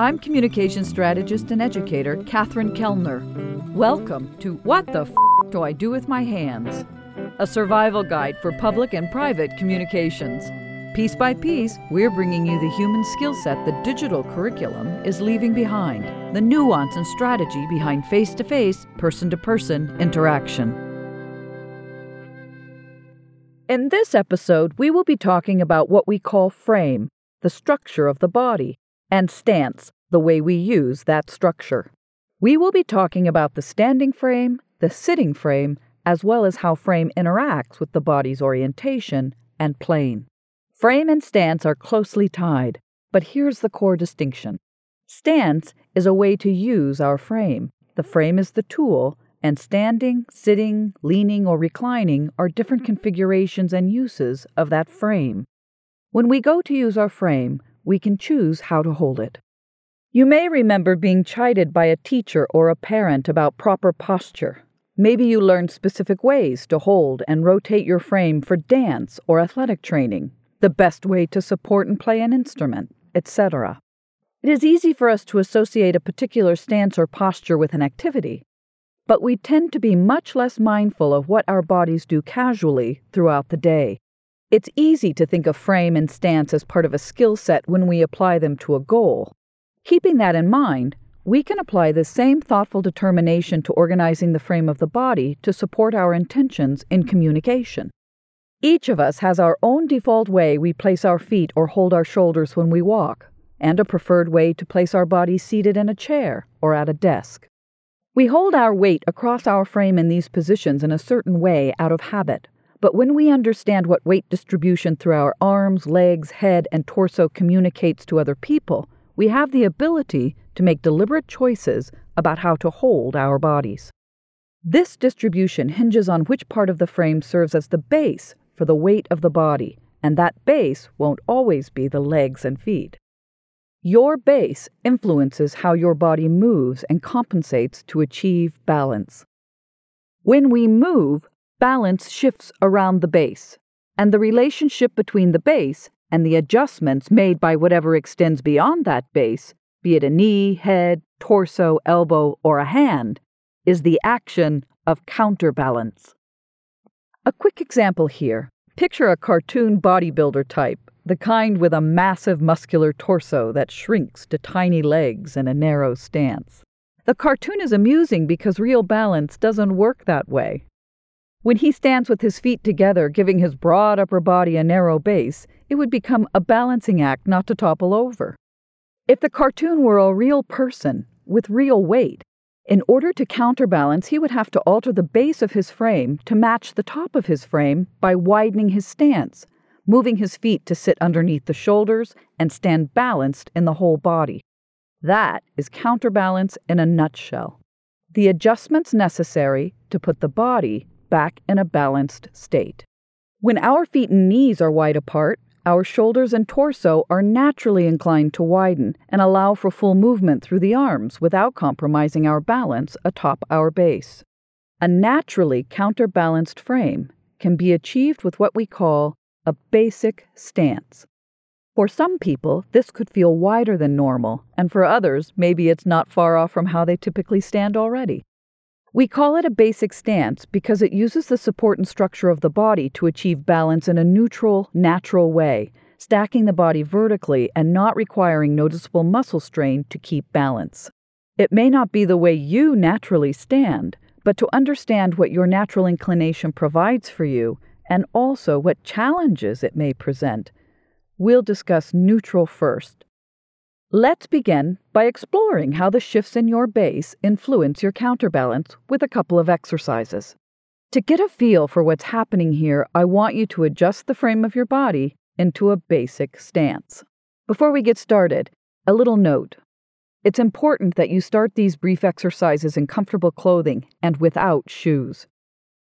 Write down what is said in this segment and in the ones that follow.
I'm communication strategist and educator Katherine Kellner. Welcome to What the F Do I Do with My Hands? A survival guide for public and private communications. Piece by piece, we're bringing you the human skill set the digital curriculum is leaving behind, the nuance and strategy behind face to face, person to person interaction. In this episode, we will be talking about what we call frame, the structure of the body, and stance, the way we use that structure. We will be talking about the standing frame, the sitting frame, as well as how frame interacts with the body's orientation and plane. Frame and stance are closely tied, but here's the core distinction. Stance is a way to use our frame. The frame is the tool, and standing, sitting, leaning, or reclining are different configurations and uses of that frame. When we go to use our frame, we can choose how to hold it. You may remember being chided by a teacher or a parent about proper posture. Maybe you learned specific ways to hold and rotate your frame for dance or athletic training, the best way to support and play an instrument, etc. It is easy for us to associate a particular stance or posture with an activity, but we tend to be much less mindful of what our bodies do casually throughout the day. It's easy to think of frame and stance as part of a skill set when we apply them to a goal. Keeping that in mind, we can apply the same thoughtful determination to organizing the frame of the body to support our intentions in communication. Each of us has our own default way we place our feet or hold our shoulders when we walk, and a preferred way to place our body seated in a chair or at a desk. We hold our weight across our frame in these positions in a certain way out of habit but when we understand what weight distribution through our arms, legs, head, and torso communicates to other people, we have the ability to make deliberate choices about how to hold our bodies. This distribution hinges on which part of the frame serves as the base for the weight of the body, and that base won't always be the legs and feet. Your base influences how your body moves and compensates to achieve balance. When we move, balance shifts around the base, and the relationship between the base and the adjustments made by whatever extends beyond that base, be it a knee, head, torso, elbow, or a hand, is the action of counterbalance. A quick example here picture a cartoon bodybuilder type, the kind with a massive muscular torso that shrinks to tiny legs and a narrow stance. The cartoon is amusing because real balance doesn't work that way. When he stands with his feet together, giving his broad upper body a narrow base, it would become a balancing act not to topple over. If the cartoon were a real person with real weight, in order to counterbalance, he would have to alter the base of his frame to match the top of his frame by widening his stance, moving his feet to sit underneath the shoulders and stand balanced in the whole body. That is counterbalance in a nutshell. The adjustments necessary to put the body back in a balanced state. When our feet and knees are wide apart, our shoulders and torso are naturally inclined to widen and allow for full movement through the arms without compromising our balance atop our base. A naturally counterbalanced frame can be achieved with what we call a basic stance. For some people, this could feel wider than normal, and for others, maybe it's not far off from how they typically stand already. We call it a basic stance because it uses the support and structure of the body to achieve balance in a neutral, natural way, stacking the body vertically and not requiring noticeable muscle strain to keep balance. It may not be the way you naturally stand, but to understand what your natural inclination provides for you and also what challenges it may present, we'll discuss neutral first Let's begin by exploring how the shifts in your base influence your counterbalance with a couple of exercises. To get a feel for what's happening here, I want you to adjust the frame of your body into a basic stance. Before we get started, a little note. It's important that you start these brief exercises in comfortable clothing and without shoes.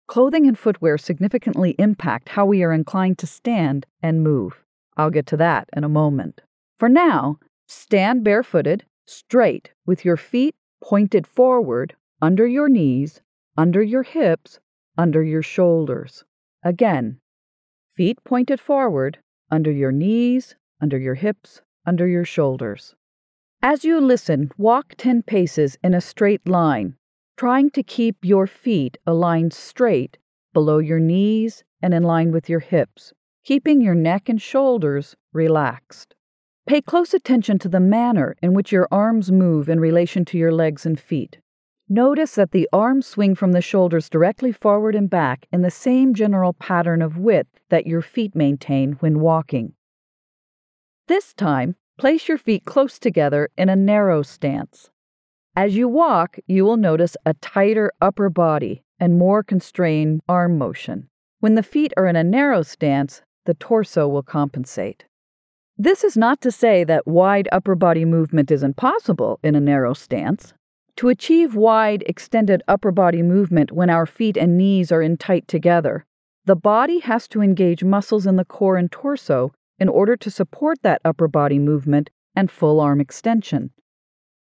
Clothing and footwear significantly impact how we are inclined to stand and move. I'll get to that in a moment. For now, Stand barefooted, straight, with your feet pointed forward, under your knees, under your hips, under your shoulders. Again, feet pointed forward, under your knees, under your hips, under your shoulders. As you listen, walk 10 paces in a straight line, trying to keep your feet aligned straight below your knees and in line with your hips, keeping your neck and shoulders relaxed. Pay close attention to the manner in which your arms move in relation to your legs and feet. Notice that the arms swing from the shoulders directly forward and back in the same general pattern of width that your feet maintain when walking. This time, Place your feet close together in a narrow stance. As you walk, you will notice a tighter upper body and more constrained arm motion. When the feet are in a narrow stance, the torso will compensate. This is not to say that wide upper body movement is impossible in a narrow stance. To achieve wide, extended upper body movement when our feet and knees are in tight together, the body has to engage muscles in the core and torso in order to support that upper body movement and full arm extension.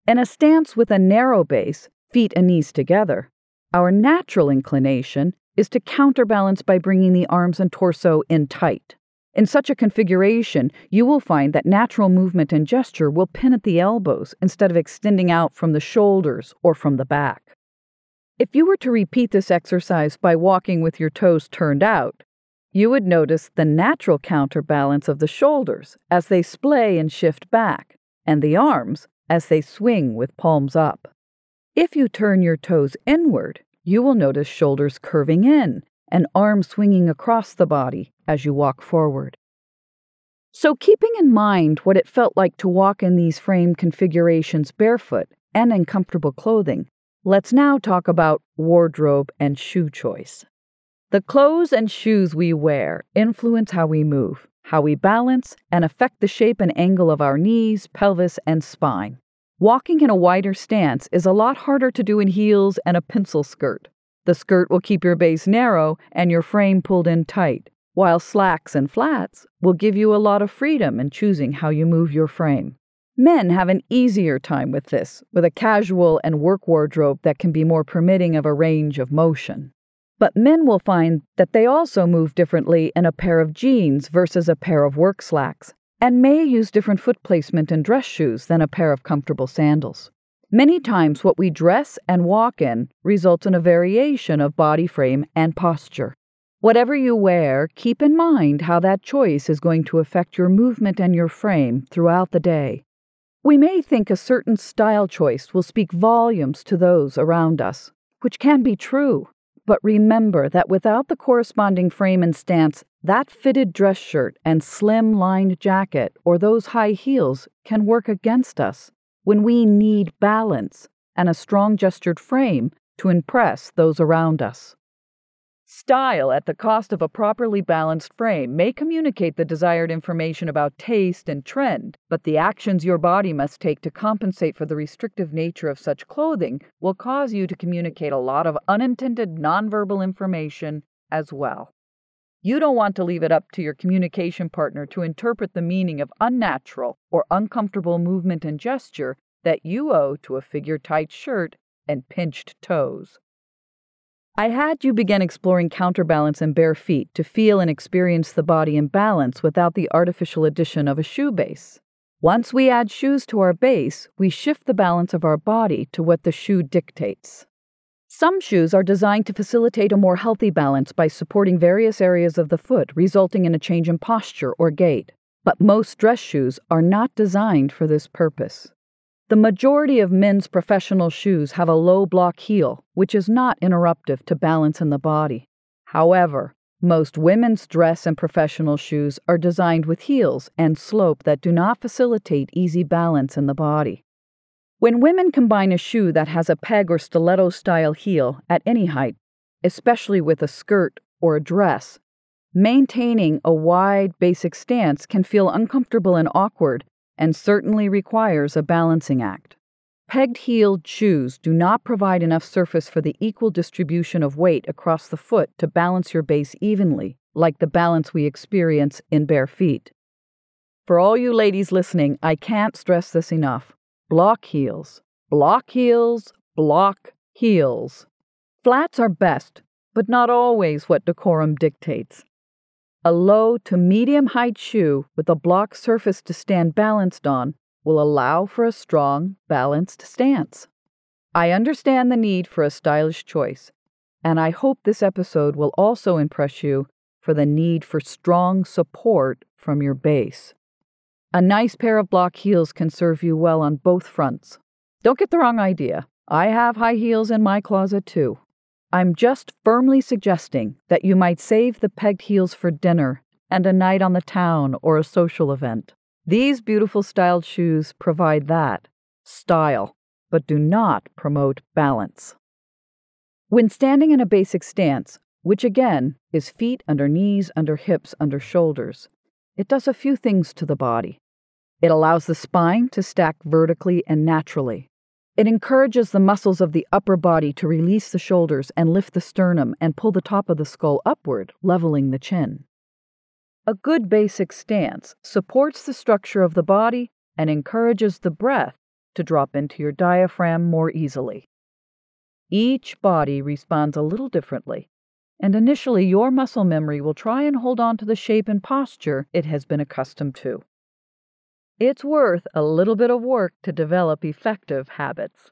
In a stance with a narrow base, feet and knees together, our natural inclination is to counterbalance by bringing the arms and torso in tight. In such a configuration, you will find that natural movement and gesture will pin at the elbows instead of extending out from the shoulders or from the back. If you were to repeat this exercise by walking with your toes turned out, you would notice the natural counterbalance of the shoulders as they splay and shift back, and the arms as they swing with palms up. If you turn your toes inward, you will notice shoulders curving in and arm swinging across the body as you walk forward. So, keeping in mind what it felt like to walk in these frame configurations barefoot and in comfortable clothing, let's now talk about wardrobe and shoe choice. The clothes and shoes we wear influence how we move, how we balance, and affect the shape and angle of our knees, pelvis, and spine. Walking in a wider stance is a lot harder to do in heels and a pencil skirt. The skirt will keep your base narrow and your frame pulled in tight, while slacks and flats will give you a lot of freedom in choosing how you move your frame. Men have an easier time with this, with a casual and work wardrobe that can be more permitting of a range of motion. But men will find that they also move differently in a pair of jeans versus a pair of work slacks, and may use different foot placement in dress shoes than a pair of comfortable sandals. Many times, what we dress and walk in results in a variation of body frame and posture. Whatever you wear, keep in mind how that choice is going to affect your movement and your frame throughout the day. We may think a certain style choice will speak volumes to those around us, which can be true. But remember that without the corresponding frame and stance, that fitted dress shirt and slim lined jacket or those high heels can work against us when we need balance and a strong gestured frame to impress those around us. Style at the cost of a properly balanced frame may communicate the desired information about taste and trend, but the actions your body must take to compensate for the restrictive nature of such clothing will cause you to communicate a lot of unintended nonverbal information as well. You don't want to leave it up to your communication partner to interpret the meaning of unnatural or uncomfortable movement and gesture that you owe to a figure tight shirt and pinched toes. I had you begin exploring counterbalance in bare feet to feel and experience the body in balance without the artificial addition of a shoe base. Once we add shoes to our base, we shift the balance of our body to what the shoe dictates. Some shoes are designed to facilitate a more healthy balance by supporting various areas of the foot, resulting in a change in posture or gait. But most dress shoes are not designed for this purpose. The majority of men's professional shoes have a low block heel, which is not interruptive to balance in the body. However, most women's dress and professional shoes are designed with heels and slope that do not facilitate easy balance in the body. When women combine a shoe that has a peg or stiletto style heel at any height, especially with a skirt or a dress, maintaining a wide basic stance can feel uncomfortable and awkward and certainly requires a balancing act. Pegged heeled shoes do not provide enough surface for the equal distribution of weight across the foot to balance your base evenly, like the balance we experience in bare feet. For all you ladies listening, I can't stress this enough. Block heels, block heels, block heels. Flats are best, but not always what decorum dictates. A low to medium height shoe with a block surface to stand balanced on will allow for a strong, balanced stance. I understand the need for a stylish choice, and I hope this episode will also impress you for the need for strong support from your base. A nice pair of block heels can serve you well on both fronts. Don't get the wrong idea. I have high heels in my closet too. I'm just firmly suggesting that you might save the pegged heels for dinner and a night on the town or a social event. These beautiful styled shoes provide that style, but do not promote balance. When standing in a basic stance, which again is feet under knees, under hips, under shoulders, it does a few things to the body. It allows the spine to stack vertically and naturally. It encourages the muscles of the upper body to release the shoulders and lift the sternum and pull the top of the skull upward, leveling the chin. A good basic stance supports the structure of the body and encourages the breath to drop into your diaphragm more easily. Each body responds a little differently, and initially your muscle memory will try and hold on to the shape and posture it has been accustomed to. It's worth a little bit of work to develop effective habits.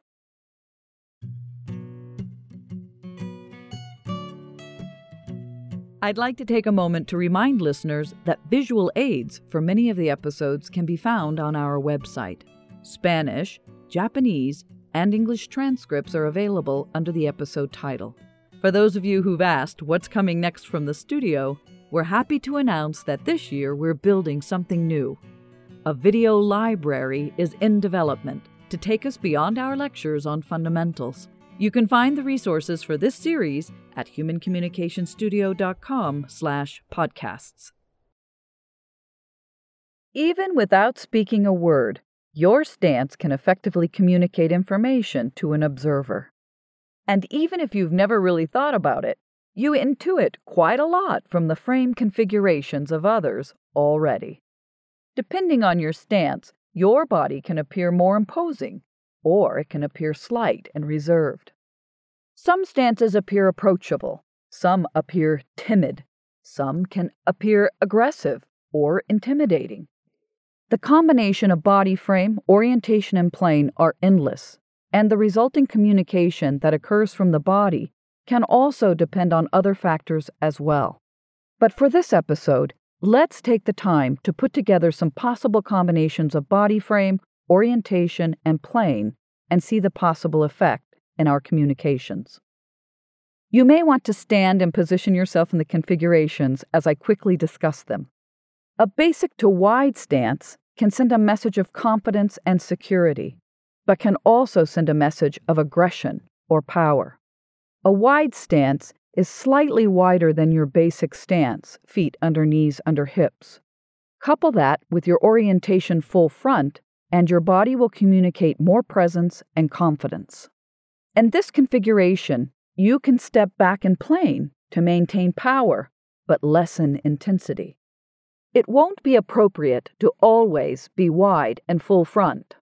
I'd like to take a moment to remind listeners that visual aids for many of the episodes can be found on our website. Spanish, Japanese, and English transcripts are available under the episode title. For those of you who've asked what's coming next from the studio, we're happy to announce that this year we're building something new. A video library is in development to take us beyond our lectures on fundamentals. You can find the resources for this series at humancommunicationstudio.com/podcasts. Even without speaking a word, your stance can effectively communicate information to an observer. And even if you've never really thought about it, you intuit quite a lot from the frame configurations of others already. Depending on your stance, your body can appear more imposing, or it can appear slight and reserved. Some stances appear approachable, some appear timid, some can appear aggressive or intimidating. The combination of body frame, orientation, and plane are endless, and the resulting communication that occurs from the body can also depend on other factors as well. But for this episode, Let's take the time to put together some possible combinations of body frame, orientation, and plane and see the possible effect in our communications. You may want to stand and position yourself in the configurations as I quickly discuss them. A basic to wide stance can send a message of confidence and security, but can also send a message of aggression or power. A wide stance is slightly wider than your basic stance, feet under knees under hips. Couple that with your orientation full front, and your body will communicate more presence and confidence. In this configuration, you can step back in plane to maintain power but lessen intensity. It won't be appropriate to always be wide and full front.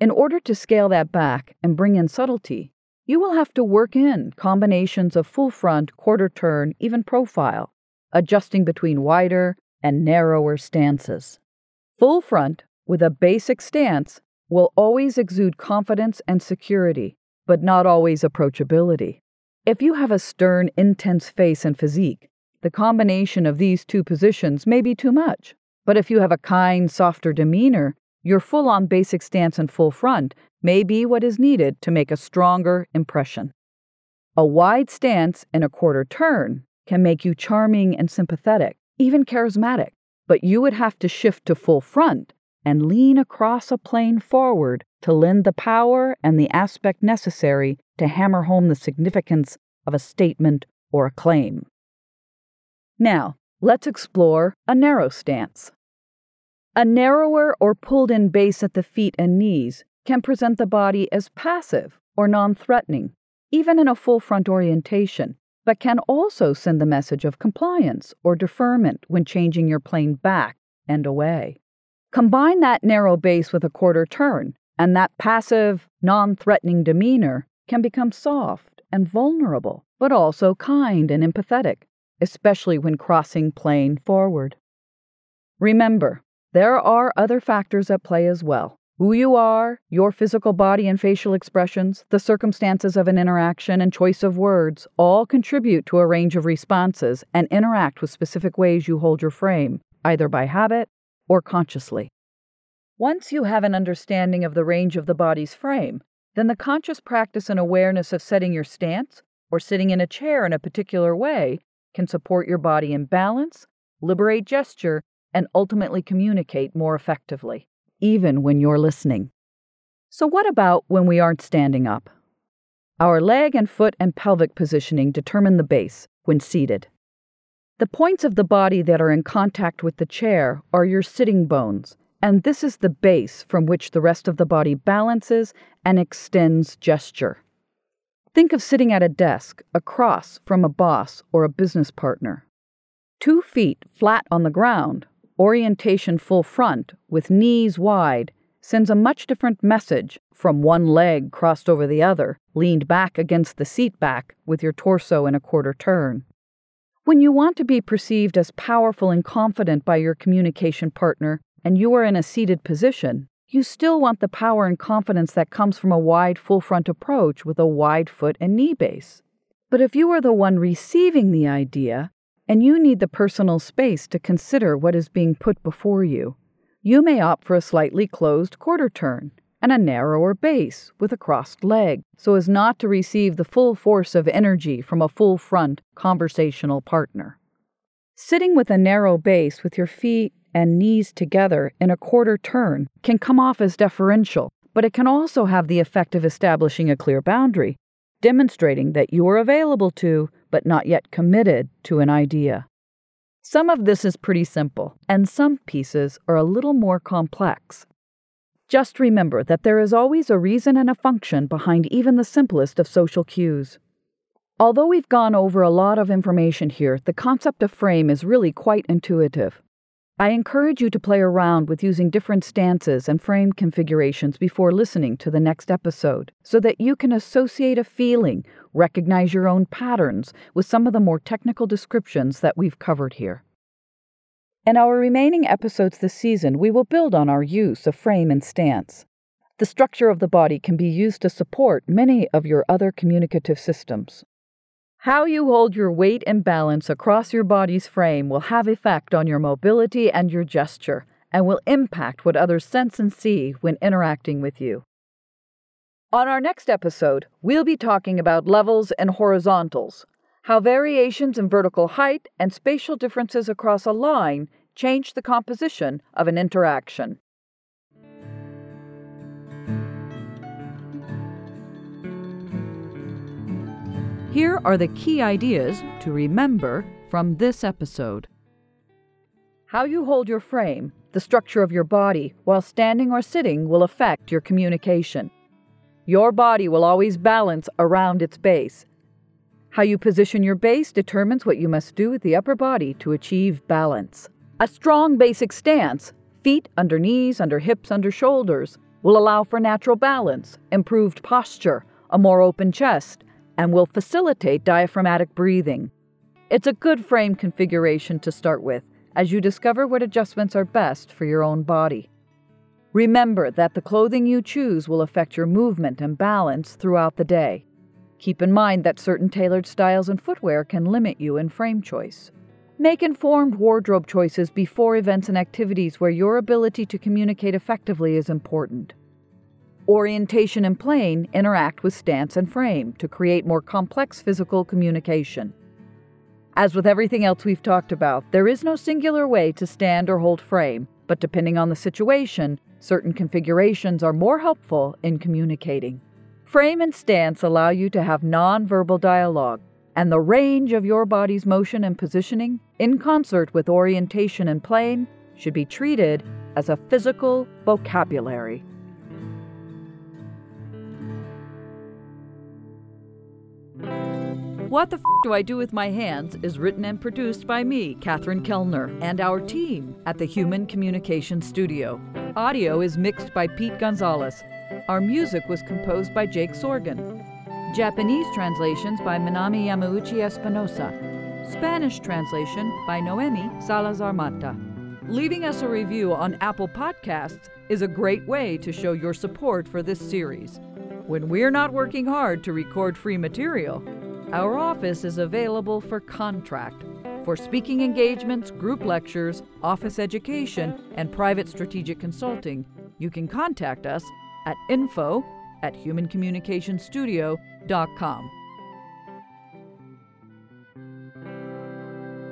In order to scale that back and bring in subtlety, you will have to work in combinations of full front, quarter turn, even profile, adjusting between wider and narrower stances. Full front, with a basic stance, will always exude confidence and security, but not always approachability. If you have a stern, intense face and physique, the combination of these two positions may be too much. But if you have a kind, softer demeanor, your full on basic stance and full front may be what is needed to make a stronger impression. A wide stance and a quarter turn can make you charming and sympathetic, even charismatic, but you would have to shift to full front and lean across a plane forward to lend the power and the aspect necessary to hammer home the significance of a statement or a claim. Now, let's explore a narrow stance. A narrower or pulled in base at the feet and knees can present the body as passive or non threatening, even in a full front orientation, but can also send the message of compliance or deferment when changing your plane back and away. Combine that narrow base with a quarter turn, and that passive, non threatening demeanor can become soft and vulnerable, but also kind and empathetic, especially when crossing plane forward. Remember, there are other factors at play as well, Who you are, your physical body and facial expressions, the circumstances of an interaction, and choice of words all contribute to a range of responses and interact with specific ways you hold your frame, either by habit or consciously. Once you have an understanding of the range of the body's frame, then the conscious practice and awareness of setting your stance or sitting in a chair in a particular way can support your body in balance, liberate gesture, and ultimately communicate more effectively even when you're listening. So, what about when we aren't standing up? Our leg and foot and pelvic positioning determine the base when seated. The points of the body that are in contact with the chair are your sitting bones, and this is the base from which the rest of the body balances and extends gesture. Think of sitting at a desk across from a boss or a business partner. Two feet flat on the ground orientation full front with knees wide sends a much different message from one leg crossed over the other, leaned back against the seat back with your torso in a quarter turn. When you want to be perceived as powerful and confident by your communication partner and you are in a seated position, you still want the power and confidence that comes from a wide full front approach with a wide foot and knee base. But if you are the one receiving the idea, and you need the personal space to consider what is being put before you. You may opt for a slightly closed quarter turn and a narrower base with a crossed leg so as not to receive the full force of energy from a full front conversational partner. Sitting with a narrow base with your feet and knees together in a quarter turn can come off as deferential, but it can also have the effect of establishing a clear boundary, demonstrating that you are available to but not yet committed to an idea. Some of this is pretty simple, and some pieces are a little more complex. Just remember that there is always a reason and a function behind even the simplest of social cues. Although we've gone over a lot of information here, the concept of frame is really quite intuitive. I encourage you to play around with using different stances and frame configurations before listening to the next episode so that you can associate a feeling, recognize your own patterns with some of the more technical descriptions that we've covered here. In our remaining episodes this season, we will build on our use of frame and stance. The structure of the body can be used to support many of your other communicative systems. How you hold your weight and balance across your body's frame will have effect on your mobility and your gesture, and will impact what others sense and see when interacting with you. On our next episode, we'll be talking about levels and horizontals, how variations in vertical height and spatial differences across a line change the composition of an interaction. Here are the key ideas to remember from this episode. How you hold your frame, the structure of your body, while standing or sitting will affect your communication. Your body will always balance around its base. How you position your base determines what you must do with the upper body to achieve balance. A strong basic stance, feet under knees, under hips, under shoulders, will allow for natural balance, improved posture, a more open chest, and will facilitate diaphragmatic breathing. It's a good frame configuration to start with as you discover what adjustments are best for your own body. Remember that the clothing you choose will affect your movement and balance throughout the day. Keep in mind that certain tailored styles and footwear can limit you in frame choice. Make informed wardrobe choices before events and activities where your ability to communicate effectively is important. Orientation and plane interact with stance and frame to create more complex physical communication. As with everything else we've talked about, there is no singular way to stand or hold frame, but depending on the situation, certain configurations are more helpful in communicating. Frame and stance allow you to have nonverbal dialogue, and the range of your body's motion and positioning, in concert with orientation and plane, should be treated as a physical vocabulary. What the F Do I Do with My Hands is written and produced by me, Katherine Kellner, and our team at the Human Communication Studio. Audio is mixed by Pete Gonzalez. Our music was composed by Jake Sorgan. Japanese translations by Minami Yamauchi Espinosa. Spanish translation by Noemi Salazar Mata. Leaving us a review on Apple Podcasts is a great way to show your support for this series. When we're not working hard to record free material, our office is available for contract for speaking engagements, group lectures, office education, and private strategic consulting. You can contact us at info at humancommunicationstudio.com.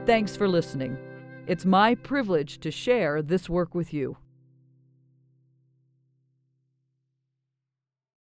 Thanks for listening. It's my privilege to share this work with you.